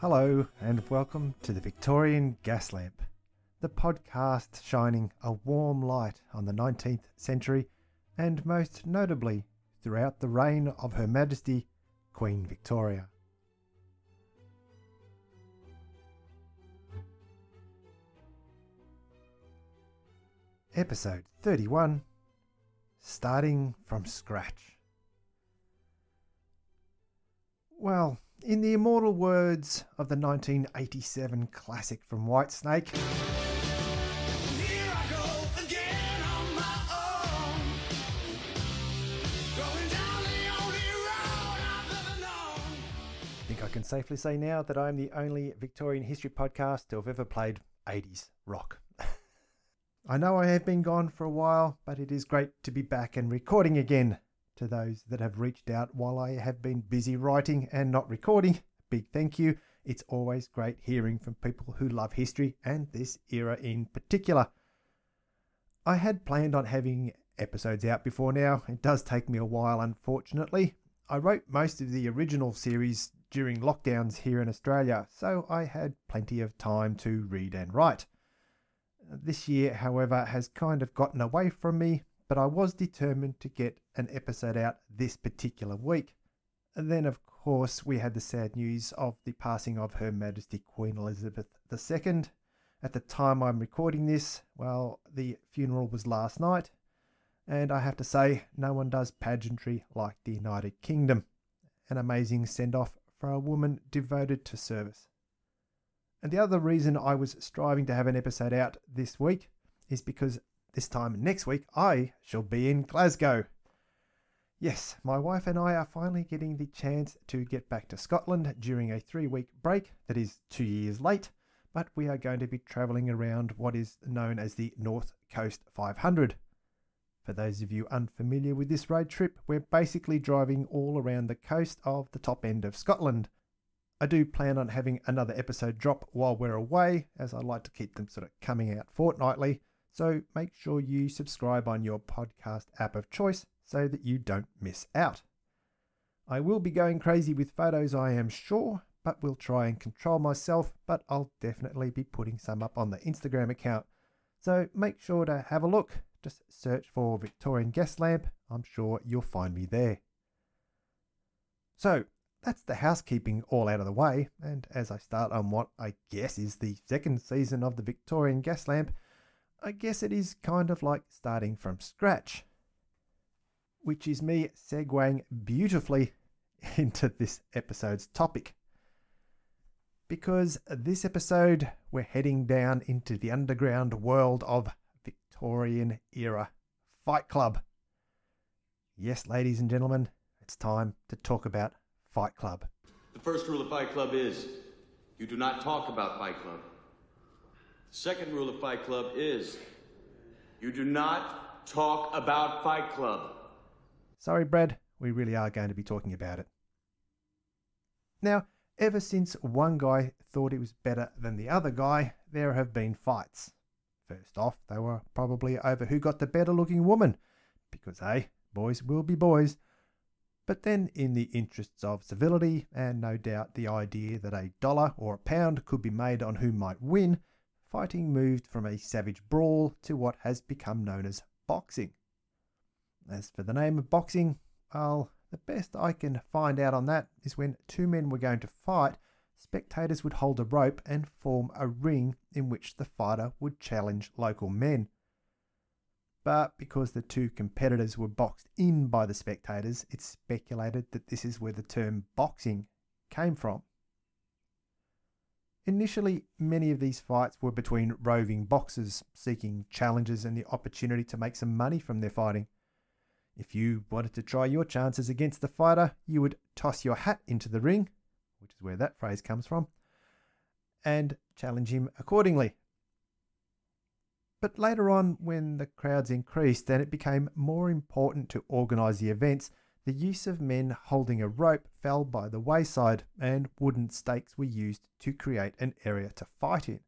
Hello, and welcome to the Victorian Gas Lamp, the podcast shining a warm light on the 19th century and most notably throughout the reign of Her Majesty Queen Victoria. Episode 31 Starting from Scratch. Well, in the immortal words of the 1987 classic from Whitesnake, I can safely say now that I'm the only Victorian history podcast to have ever played 80s rock. I know I have been gone for a while, but it is great to be back and recording again. To those that have reached out while I have been busy writing and not recording, big thank you. It's always great hearing from people who love history and this era in particular. I had planned on having episodes out before now. It does take me a while, unfortunately. I wrote most of the original series during lockdowns here in Australia, so I had plenty of time to read and write. This year, however, has kind of gotten away from me, but I was determined to get an episode out this particular week. And then, of course, we had the sad news of the passing of Her Majesty Queen Elizabeth II. At the time I'm recording this, well, the funeral was last night, and I have to say, no one does pageantry like the United Kingdom. An amazing send off for a woman devoted to service. And the other reason I was striving to have an episode out this week is because this time next week I shall be in Glasgow. Yes, my wife and I are finally getting the chance to get back to Scotland during a three week break that is two years late, but we are going to be travelling around what is known as the North Coast 500. For those of you unfamiliar with this road trip, we're basically driving all around the coast of the top end of Scotland. I do plan on having another episode drop while we're away, as I like to keep them sort of coming out fortnightly. So make sure you subscribe on your podcast app of choice so that you don't miss out. I will be going crazy with photos, I am sure, but will try and control myself. But I'll definitely be putting some up on the Instagram account. So make sure to have a look. Just search for Victorian Gas Lamp. I'm sure you'll find me there. So that's the housekeeping all out of the way, and as I start on what I guess is the second season of the Victorian Gas Lamp, I guess it is kind of like starting from scratch. Which is me segueing beautifully into this episode's topic. Because this episode, we're heading down into the underground world of Victorian era Fight Club. Yes, ladies and gentlemen, it's time to talk about Fight Club. The first rule of Fight Club is you do not talk about Fight Club. The second rule of Fight Club is you do not talk about Fight Club. Sorry, Brad, we really are going to be talking about it. Now, ever since one guy thought he was better than the other guy, there have been fights. First off, they were probably over who got the better looking woman, because, hey, boys will be boys. But then, in the interests of civility, and no doubt the idea that a dollar or a pound could be made on who might win, fighting moved from a savage brawl to what has become known as boxing. As for the name of boxing, well, the best I can find out on that is when two men were going to fight, spectators would hold a rope and form a ring in which the fighter would challenge local men. But because the two competitors were boxed in by the spectators, it's speculated that this is where the term boxing came from. Initially, many of these fights were between roving boxers seeking challenges and the opportunity to make some money from their fighting. If you wanted to try your chances against the fighter, you would toss your hat into the ring, which is where that phrase comes from, and challenge him accordingly. But later on, when the crowds increased and it became more important to organise the events, the use of men holding a rope fell by the wayside and wooden stakes were used to create an area to fight in.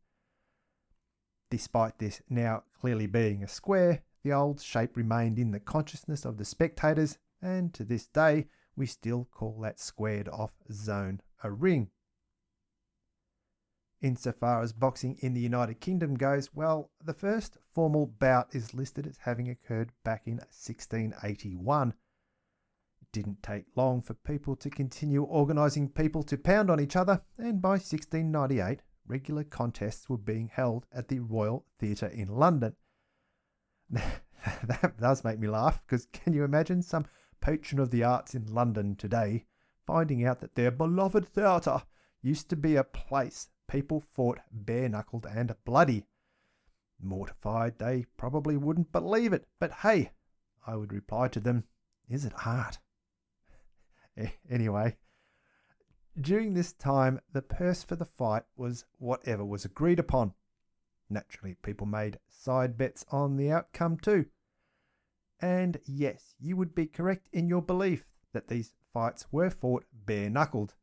Despite this now clearly being a square, the old shape remained in the consciousness of the spectators, and to this day we still call that squared off zone a ring. Insofar as boxing in the United Kingdom goes, well, the first formal bout is listed as having occurred back in 1681. Didn't take long for people to continue organising people to pound on each other, and by 1698, regular contests were being held at the Royal Theatre in London. that does make me laugh because can you imagine some patron of the arts in London today finding out that their beloved theatre used to be a place people fought bare knuckled and bloody? Mortified, they probably wouldn't believe it, but hey, I would reply to them, is it art? anyway, during this time, the purse for the fight was whatever was agreed upon. Naturally, people made side bets on the outcome too. And yes, you would be correct in your belief that these fights were fought bare knuckled.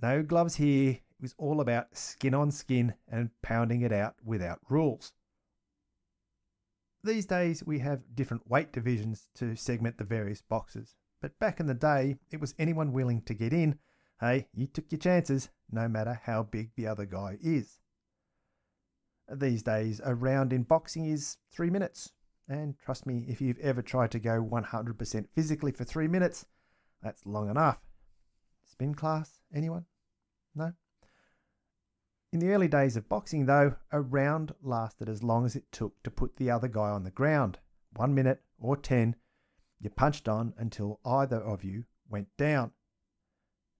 No gloves here, it was all about skin on skin and pounding it out without rules. These days we have different weight divisions to segment the various boxes, but back in the day it was anyone willing to get in. Hey, you took your chances, no matter how big the other guy is. These days, a round in boxing is three minutes. And trust me, if you've ever tried to go 100% physically for three minutes, that's long enough. Spin class, anyone? No? In the early days of boxing, though, a round lasted as long as it took to put the other guy on the ground one minute or ten. You punched on until either of you went down.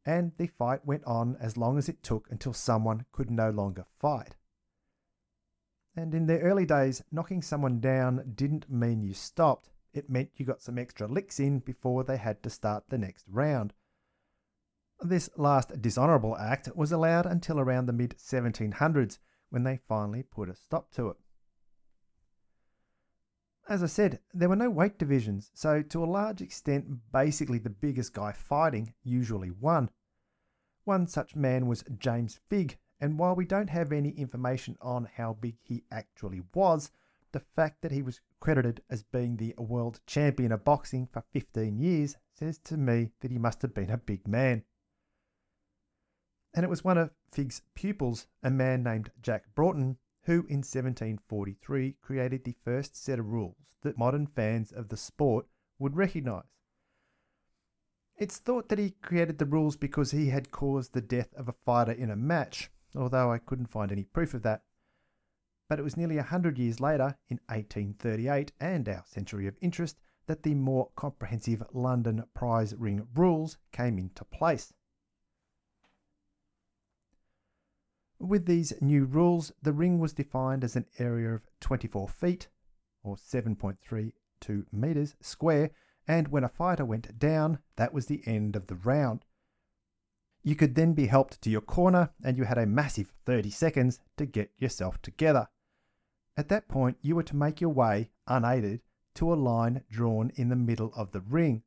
And the fight went on as long as it took until someone could no longer fight. And in the early days, knocking someone down didn't mean you stopped. It meant you got some extra licks in before they had to start the next round. This last dishonourable act was allowed until around the mid 1700s when they finally put a stop to it. As I said, there were no weight divisions, so to a large extent, basically the biggest guy fighting usually won. One such man was James Figg, and while we don't have any information on how big he actually was, the fact that he was credited as being the world champion of boxing for 15 years says to me that he must have been a big man. And it was one of Figg's pupils, a man named Jack Broughton, who in 1743 created the first set of rules that modern fans of the sport would recognise. It's thought that he created the rules because he had caused the death of a fighter in a match, although I couldn't find any proof of that. But it was nearly a hundred years later, in 1838, and our century of interest, that the more comprehensive London prize ring rules came into place. With these new rules, the ring was defined as an area of 24 feet, or 7.32 metres square, and when a fighter went down, that was the end of the round. You could then be helped to your corner, and you had a massive 30 seconds to get yourself together. At that point, you were to make your way, unaided, to a line drawn in the middle of the ring.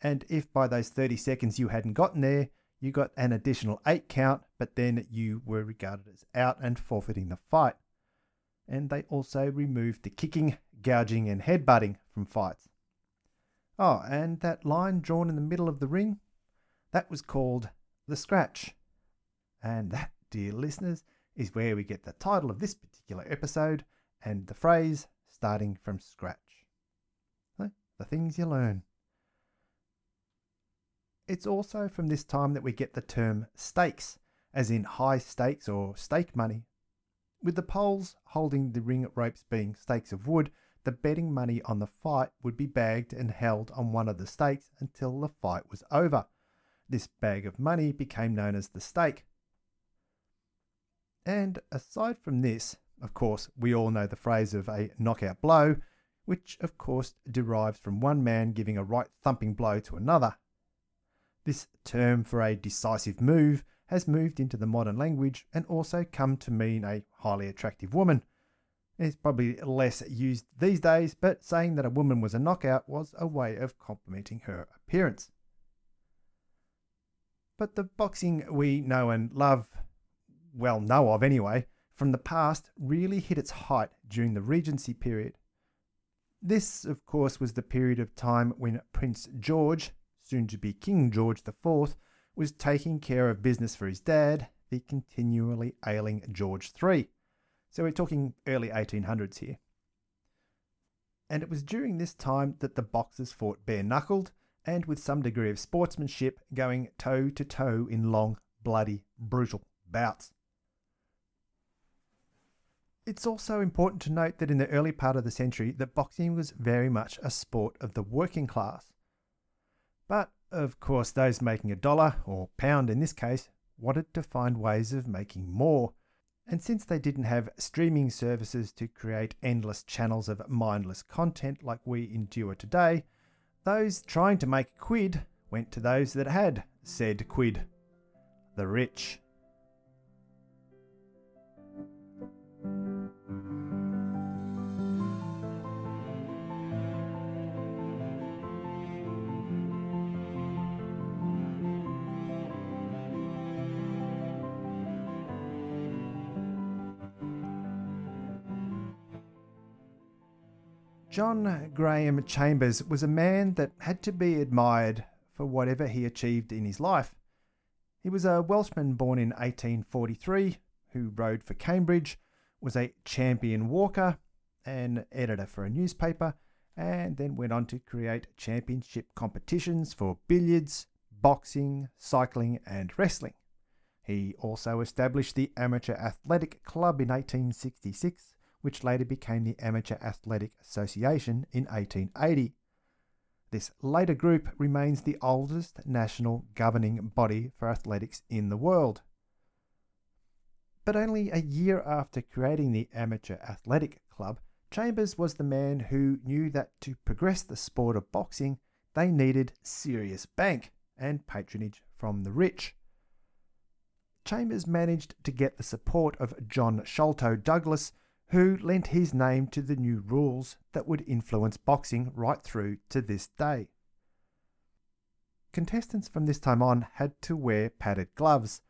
And if by those 30 seconds you hadn't gotten there, you got an additional 8 count, but then you were regarded as out and forfeiting the fight. And they also removed the kicking, gouging, and headbutting from fights. Oh, and that line drawn in the middle of the ring that was called The Scratch. And that, dear listeners, is where we get the title of this particular episode and the phrase starting from scratch. the things you learn. It's also from this time that we get the term stakes, as in high stakes or stake money. With the poles holding the ring ropes being stakes of wood, the betting money on the fight would be bagged and held on one of the stakes until the fight was over. This bag of money became known as the stake. And aside from this, of course, we all know the phrase of a knockout blow, which of course derives from one man giving a right thumping blow to another. This term for a decisive move has moved into the modern language and also come to mean a highly attractive woman. It's probably less used these days, but saying that a woman was a knockout was a way of complimenting her appearance. But the boxing we know and love, well, know of anyway, from the past really hit its height during the Regency period. This, of course, was the period of time when Prince George, soon to be King George IV, was taking care of business for his dad the continually ailing George III. So we're talking early 1800s here. And it was during this time that the boxers fought bare knuckled and with some degree of sportsmanship, going toe to toe in long, bloody, brutal bouts. It's also important to note that in the early part of the century, that boxing was very much a sport of the working class. But, of course, those making a dollar, or pound in this case, wanted to find ways of making more. And since they didn't have streaming services to create endless channels of mindless content like we endure today, those trying to make quid went to those that had said quid the rich. John Graham Chambers was a man that had to be admired for whatever he achieved in his life. He was a Welshman born in 1843 who rowed for Cambridge, was a champion walker, an editor for a newspaper, and then went on to create championship competitions for billiards, boxing, cycling, and wrestling. He also established the Amateur Athletic Club in 1866, which later became the Amateur Athletic Association in 1880. This later group remains the oldest national governing body for athletics in the world. But only a year after creating the Amateur Athletic Club, Chambers was the man who knew that to progress the sport of boxing, they needed serious bank and patronage from the rich. Chambers managed to get the support of John Sholto Douglas, who lent his name to the new rules that would influence boxing right through to this day. Contestants from this time on had to wear padded gloves.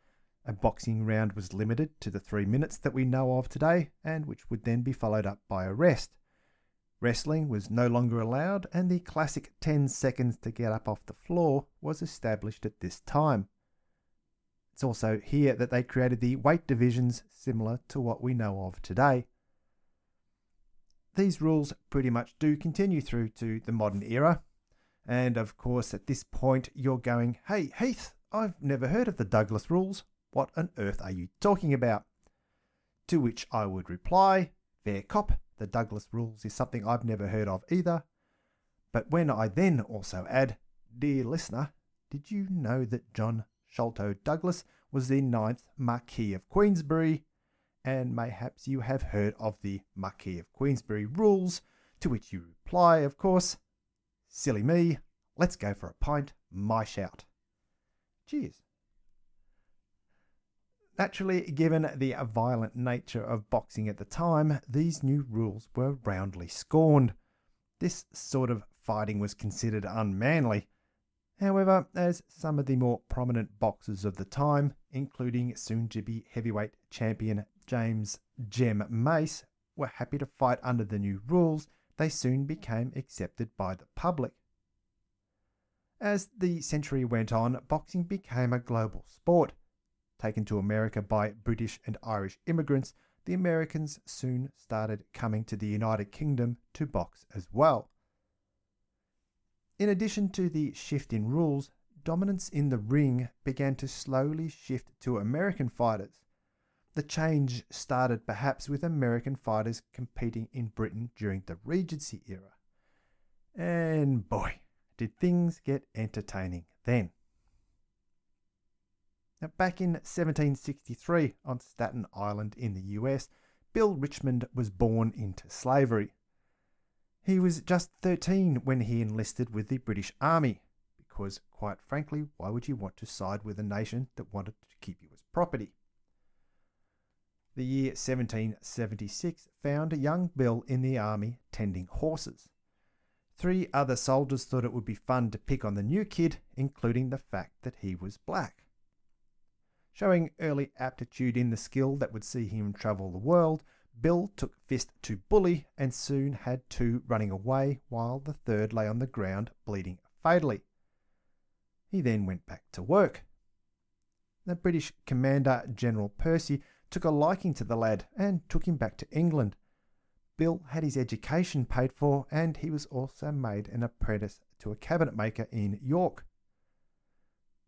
A boxing round was limited to the three minutes that we know of today, and which would then be followed up by a rest. Wrestling was no longer allowed, and the classic 10 seconds to get up off the floor was established at this time. It's also here that they created the weight divisions similar to what we know of today. These rules pretty much do continue through to the modern era. And of course, at this point, you're going, Hey, Heath, I've never heard of the Douglas rules. What on earth are you talking about? To which I would reply, Fair cop, the Douglas rules is something I've never heard of either. But when I then also add, Dear listener, did you know that John Sholto Douglas was the ninth Marquis of Queensberry and mayhaps you have heard of the Marquis of Queensberry rules, to which you reply, of course, Silly me, let's go for a pint, my shout. Cheers. Naturally, given the violent nature of boxing at the time, these new rules were roundly scorned. This sort of fighting was considered unmanly. However, as some of the more prominent boxers of the time, including soon to be heavyweight champion James Jem Mace were happy to fight under the new rules, they soon became accepted by the public. As the century went on, boxing became a global sport. Taken to America by British and Irish immigrants, the Americans soon started coming to the United Kingdom to box as well. In addition to the shift in rules, dominance in the ring began to slowly shift to American fighters. The change started perhaps with American fighters competing in Britain during the Regency era. And boy, did things get entertaining then. Now, back in 1763 on Staten Island in the US, Bill Richmond was born into slavery. He was just 13 when he enlisted with the British Army, because, quite frankly, why would you want to side with a nation that wanted to keep you as property? The year 1776 found young Bill in the army tending horses. Three other soldiers thought it would be fun to pick on the new kid, including the fact that he was black. Showing early aptitude in the skill that would see him travel the world, Bill took fist to bully and soon had two running away while the third lay on the ground bleeding fatally. He then went back to work. the British Commander General Percy took a liking to the lad and took him back to England. Bill had his education paid for, and he was also made an apprentice to a cabinet maker in York.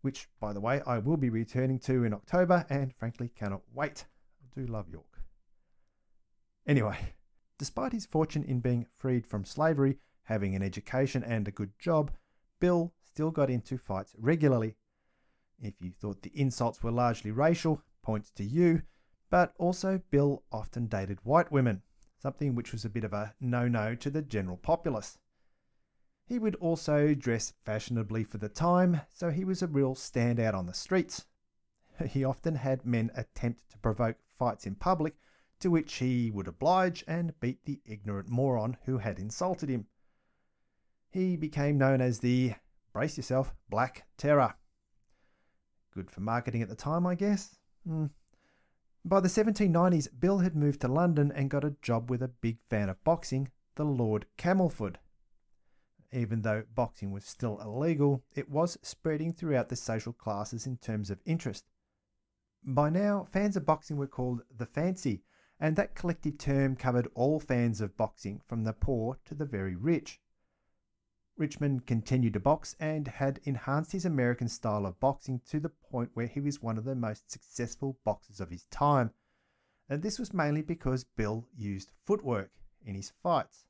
Which, by the way, I will be returning to in October and frankly cannot wait. I do love York. Anyway, despite his fortune in being freed from slavery, having an education, and a good job, Bill still got into fights regularly. If you thought the insults were largely racial, points to you, but also Bill often dated white women, something which was a bit of a no no to the general populace. He would also dress fashionably for the time, so he was a real standout on the streets. He often had men attempt to provoke fights in public, to which he would oblige and beat the ignorant moron who had insulted him. He became known as the, brace yourself, Black Terror. Good for marketing at the time, I guess. Hmm. By the 1790s, Bill had moved to London and got a job with a big fan of boxing, the Lord Camelford. Even though boxing was still illegal, it was spreading throughout the social classes in terms of interest. By now, fans of boxing were called the fancy, and that collective term covered all fans of boxing from the poor to the very rich. Richmond continued to box and had enhanced his American style of boxing to the point where he was one of the most successful boxers of his time. And this was mainly because Bill used footwork in his fights.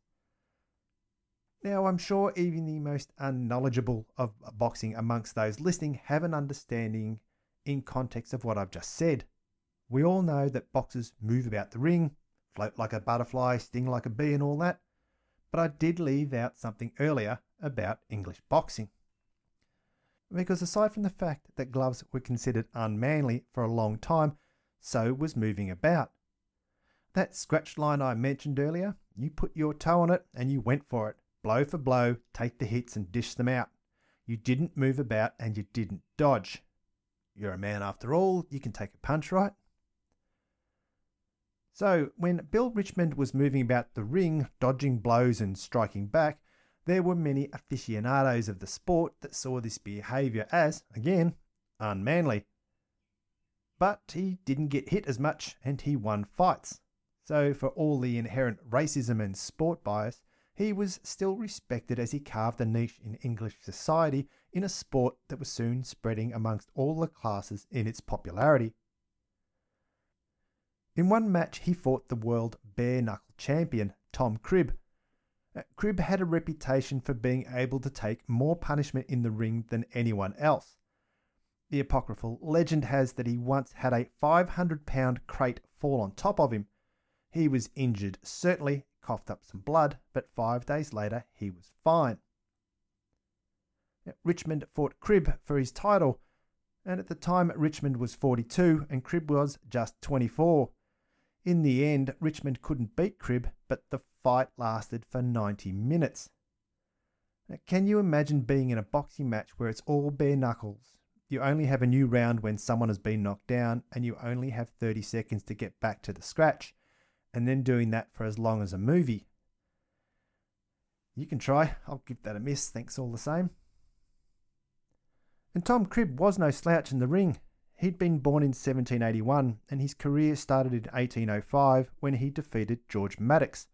Now, I'm sure even the most unknowledgeable of boxing amongst those listening have an understanding in context of what I've just said. We all know that boxers move about the ring, float like a butterfly, sting like a bee, and all that. But I did leave out something earlier about English boxing. Because aside from the fact that gloves were considered unmanly for a long time, so was moving about. That scratch line I mentioned earlier, you put your toe on it and you went for it, blow for blow, take the hits and dish them out. You didn't move about and you didn't dodge. You're a man after all, you can take a punch, right? So, when Bill Richmond was moving about the ring, dodging blows and striking back, there were many aficionados of the sport that saw this behaviour as, again, unmanly. But he didn't get hit as much and he won fights. So, for all the inherent racism and sport bias, he was still respected as he carved a niche in English society in a sport that was soon spreading amongst all the classes in its popularity. In one match, he fought the world bare knuckle champion, Tom Cribb, uh, Cribb had a reputation for being able to take more punishment in the ring than anyone else. The apocryphal legend has that he once had a 500 pound crate fall on top of him. He was injured, certainly, coughed up some blood, but five days later he was fine. Richmond fought Cribb for his title, and at the time Richmond was 42 and Cribb was just 24. In the end, Richmond couldn't beat Cribb, but the fight lasted for 90 minutes. Now, can you imagine being in a boxing match where it's all bare knuckles? You only have a new round when someone has been knocked down, and you only have 30 seconds to get back to the scratch, and then doing that for as long as a movie. You can try, I'll give that a miss, thanks all the same. And Tom Cribb was no slouch in the ring. He'd been born in 1781 and his career started in 1805 when he defeated George Maddox.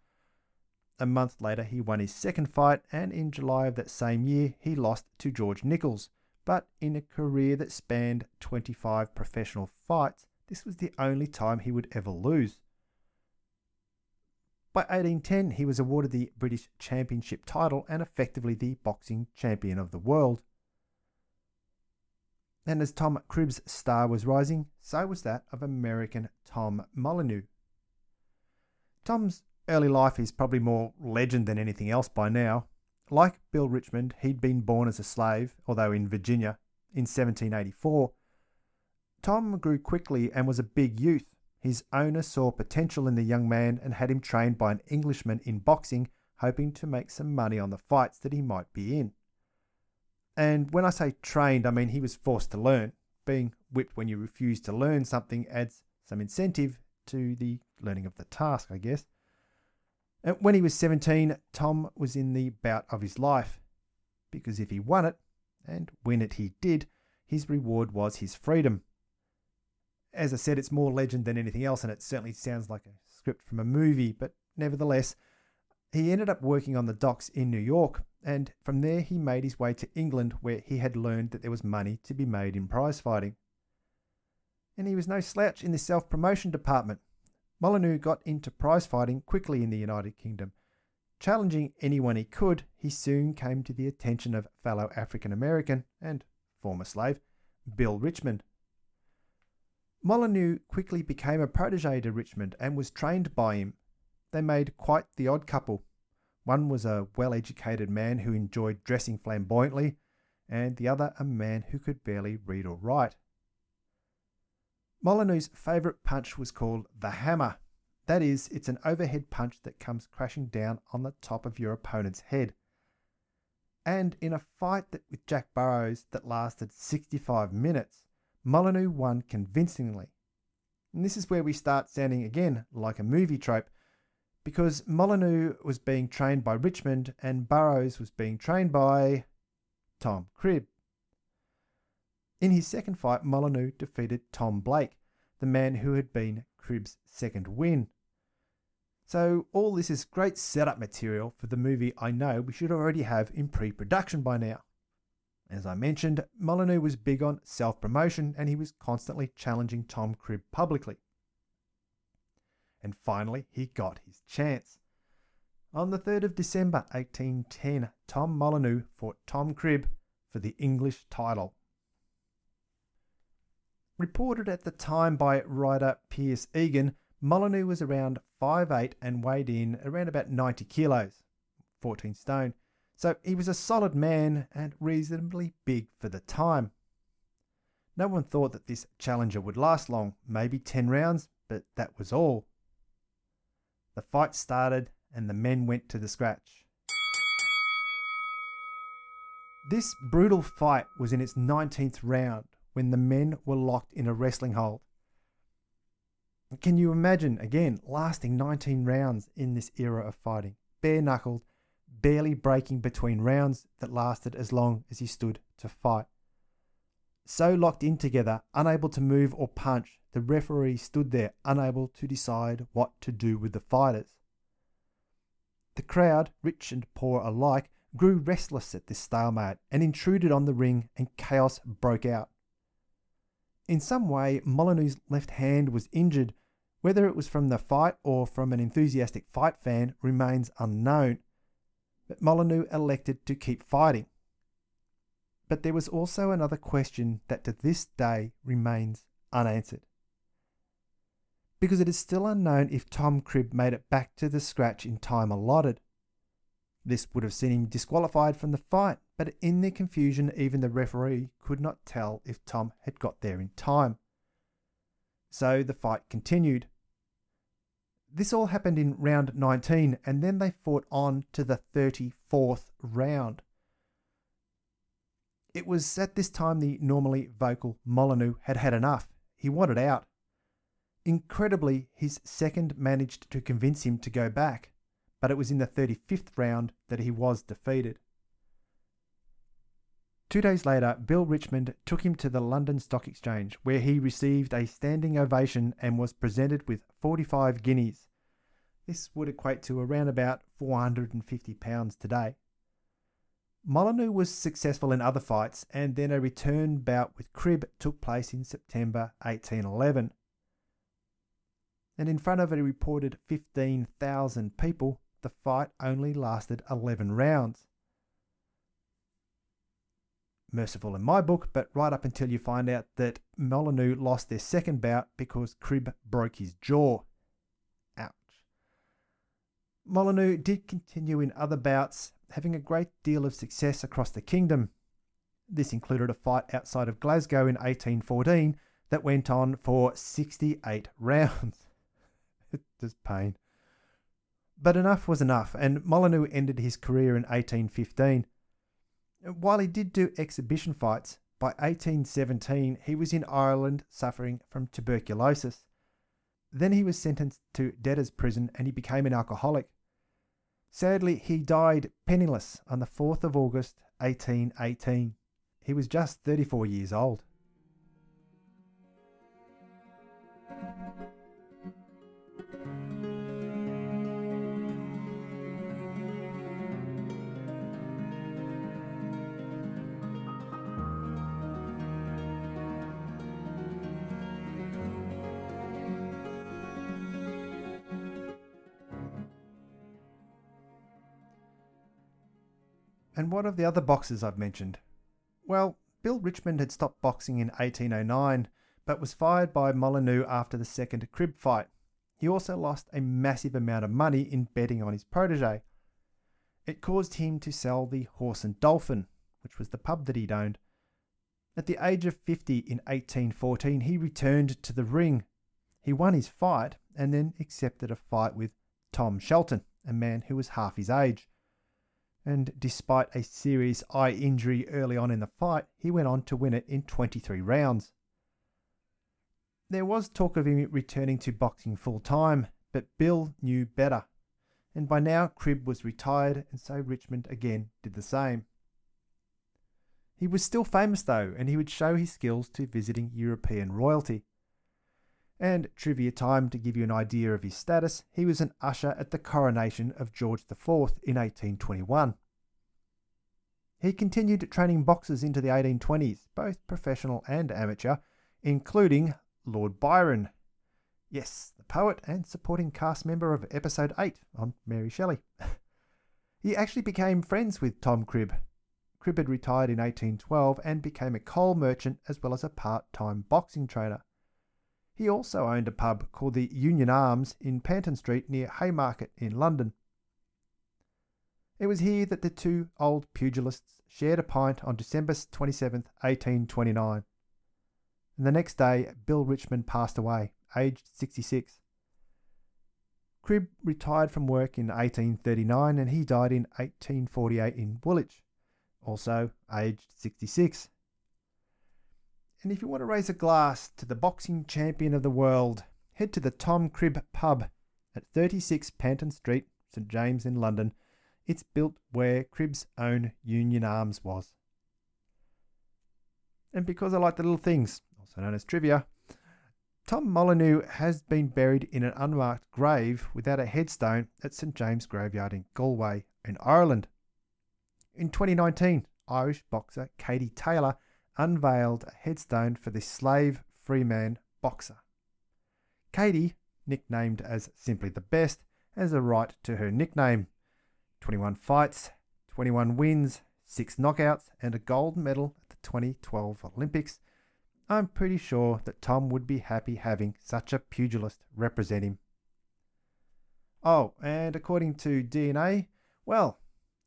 A month later, he won his second fight, and in July of that same year, he lost to George Nicholls. But in a career that spanned 25 professional fights, this was the only time he would ever lose. By 1810, he was awarded the British Championship title and effectively the boxing champion of the world. And as Tom Cribb's star was rising, so was that of American Tom Molyneux. Tom's early life is probably more legend than anything else by now. Like Bill Richmond, he'd been born as a slave, although in Virginia, in 1784. Tom grew quickly and was a big youth. His owner saw potential in the young man and had him trained by an Englishman in boxing, hoping to make some money on the fights that he might be in. And when I say trained, I mean he was forced to learn. Being whipped when you refuse to learn something adds some incentive to the learning of the task, I guess. And when he was 17, Tom was in the bout of his life. Because if he won it, and win it he did, his reward was his freedom. As I said, it's more legend than anything else, and it certainly sounds like a script from a movie, but nevertheless, he ended up working on the docks in New York, and from there he made his way to England, where he had learned that there was money to be made in prize fighting. And he was no slouch in the self promotion department. Molyneux got into prize fighting quickly in the United Kingdom. Challenging anyone he could, he soon came to the attention of fellow African American and former slave Bill Richmond. Molyneux quickly became a protege to Richmond and was trained by him. They made quite the odd couple. One was a well educated man who enjoyed dressing flamboyantly, and the other a man who could barely read or write. Molyneux's favourite punch was called the hammer. That is, it's an overhead punch that comes crashing down on the top of your opponent's head. And in a fight that, with Jack Burrows that lasted 65 minutes, Molyneux won convincingly. And this is where we start sounding again like a movie trope, because Molyneux was being trained by Richmond and Burrows was being trained by Tom Cribb. In his second fight, Molyneux defeated Tom Blake, the man who had been Cribb's second win. So, all this is great setup material for the movie I know we should already have in pre production by now. As I mentioned, Molyneux was big on self promotion and he was constantly challenging Tom Cribb publicly. And finally, he got his chance. On the 3rd of December 1810, Tom Molyneux fought Tom Cribb for the English title. Reported at the time by writer Pierce Egan, Molyneux was around 5'8 and weighed in around about 90 kilos, 14 stone, so he was a solid man and reasonably big for the time. No one thought that this challenger would last long, maybe 10 rounds, but that was all. The fight started and the men went to the scratch. This brutal fight was in its 19th round when the men were locked in a wrestling hold. Can you imagine, again, lasting 19 rounds in this era of fighting? Bare knuckled, barely breaking between rounds that lasted as long as he stood to fight. So locked in together, unable to move or punch, the referee stood there, unable to decide what to do with the fighters. The crowd, rich and poor alike, grew restless at this stalemate and intruded on the ring, and chaos broke out. In some way, Molyneux's left hand was injured. Whether it was from the fight or from an enthusiastic fight fan remains unknown. But Molyneux elected to keep fighting. But there was also another question that to this day remains unanswered. Because it is still unknown if Tom Cribb made it back to the scratch in time allotted. This would have seen him disqualified from the fight, but in the confusion, even the referee could not tell if Tom had got there in time. So the fight continued. This all happened in round 19, and then they fought on to the 34th round. It was at this time the normally vocal Molyneux had had enough. He wanted out. Incredibly, his second managed to convince him to go back, but it was in the 35th round that he was defeated. Two days later, Bill Richmond took him to the London Stock Exchange, where he received a standing ovation and was presented with 45 guineas. This would equate to around about £450 today. Molyneux was successful in other fights, and then a return bout with Cribb took place in September 1811. And in front of a reported 15,000 people, the fight only lasted 11 rounds merciful in my book, but right up until you find out that Molyneux lost their second bout because Cribb broke his jaw. Ouch. Molyneux did continue in other bouts, having a great deal of success across the kingdom. This included a fight outside of Glasgow in 1814 that went on for 68 rounds. It's just pain. But enough was enough, and Molyneux ended his career in 1815. While he did do exhibition fights, by 1817 he was in Ireland suffering from tuberculosis. Then he was sentenced to debtor's prison and he became an alcoholic. Sadly, he died penniless on the 4th of August 1818. He was just 34 years old. And what of the other boxers I've mentioned? Well, Bill Richmond had stopped boxing in 1809, but was fired by Molyneux after the second Cribb fight. He also lost a massive amount of money in betting on his protege. It caused him to sell the Horse and Dolphin, which was the pub that he'd owned. At the age of 50 in 1814, he returned to the ring. He won his fight and then accepted a fight with Tom Shelton, a man who was half his age. And despite a serious eye injury early on in the fight, he went on to win it in 23 rounds. There was talk of him returning to boxing full time, but Bill knew better. And by now, Cribb was retired, and so Richmond again did the same. He was still famous though, and he would show his skills to visiting European royalty. And trivia time to give you an idea of his status, he was an usher at the coronation of George IV in 1821. He continued training boxers into the 1820s, both professional and amateur, including Lord Byron. Yes, the poet and supporting cast member of episode 8 on Mary Shelley. he actually became friends with Tom Cribb. Cribb had retired in 1812 and became a coal merchant as well as a part time boxing trainer. He also owned a pub called the Union Arms in Panton Street near Haymarket in London. It was here that the two old pugilists shared a pint on December 27, 1829. And the next day, Bill Richmond passed away, aged 66. Cribb retired from work in 1839 and he died in 1848 in Woolwich, also aged 66. And if you want to raise a glass to the boxing champion of the world, head to the Tom Cribb pub at 36 Panton Street, St James in London. It's built where Cribb's own Union Arms was. And because I like the little things, also known as trivia, Tom Molyneux has been buried in an unmarked grave without a headstone at St James Graveyard in Galway, in Ireland. In 2019, Irish boxer Katie Taylor unveiled a headstone for this slave free man boxer. Katie, nicknamed as simply the best, has a right to her nickname 21 fights, 21 wins, 6 knockouts, and a gold medal at the 2012 Olympics. I'm pretty sure that Tom would be happy having such a pugilist represent him. Oh, and according to DNA, well,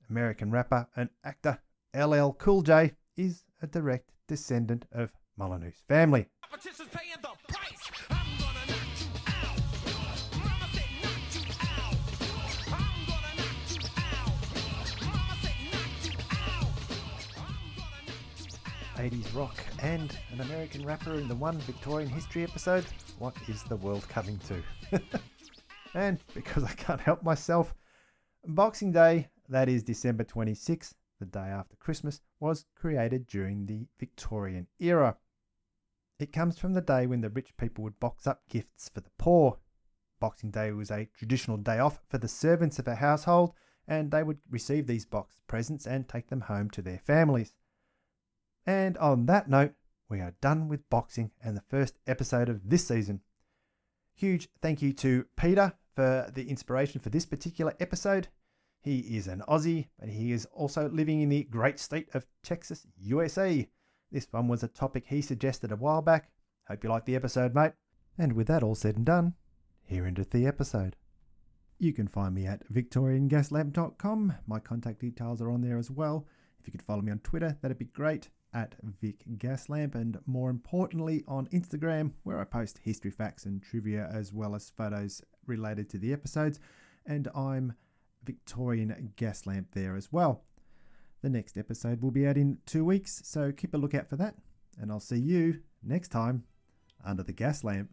American rapper and actor LL Cool J is a direct descendant of Molyneux's family. Competition's paying the price. I'm gonna knock you out. Mama said knock you out. I'm gonna knock you out. Mama said knock you out. I'm gonna knock you out. 80s rock and an American rapper in the one Victorian history episode. What is the world coming to? and because I can't help myself, Boxing Day, that is December 26th, the day after Christmas, was created during the Victorian era. It comes from the day when the rich people would box up gifts for the poor. Boxing Day was a traditional day off for the servants of a household, and they would receive these boxed presents and take them home to their families. And on that note, we are done with boxing and the first episode of this season. Huge thank you to Peter for the inspiration for this particular episode. He is an Aussie, but he is also living in the great state of Texas, USA. This one was a topic he suggested a while back. Hope you liked the episode, mate. And with that all said and done, here endeth the episode. You can find me at victoriangaslamp.com. My contact details are on there as well. If you could follow me on Twitter, that'd be great at Vic Gaslamp, and more importantly on Instagram, where I post history facts and trivia as well as photos related to the episodes. And I'm Victorian gas lamp there as well. The next episode will be out in two weeks, so keep a lookout for that. And I'll see you next time under the gas lamp.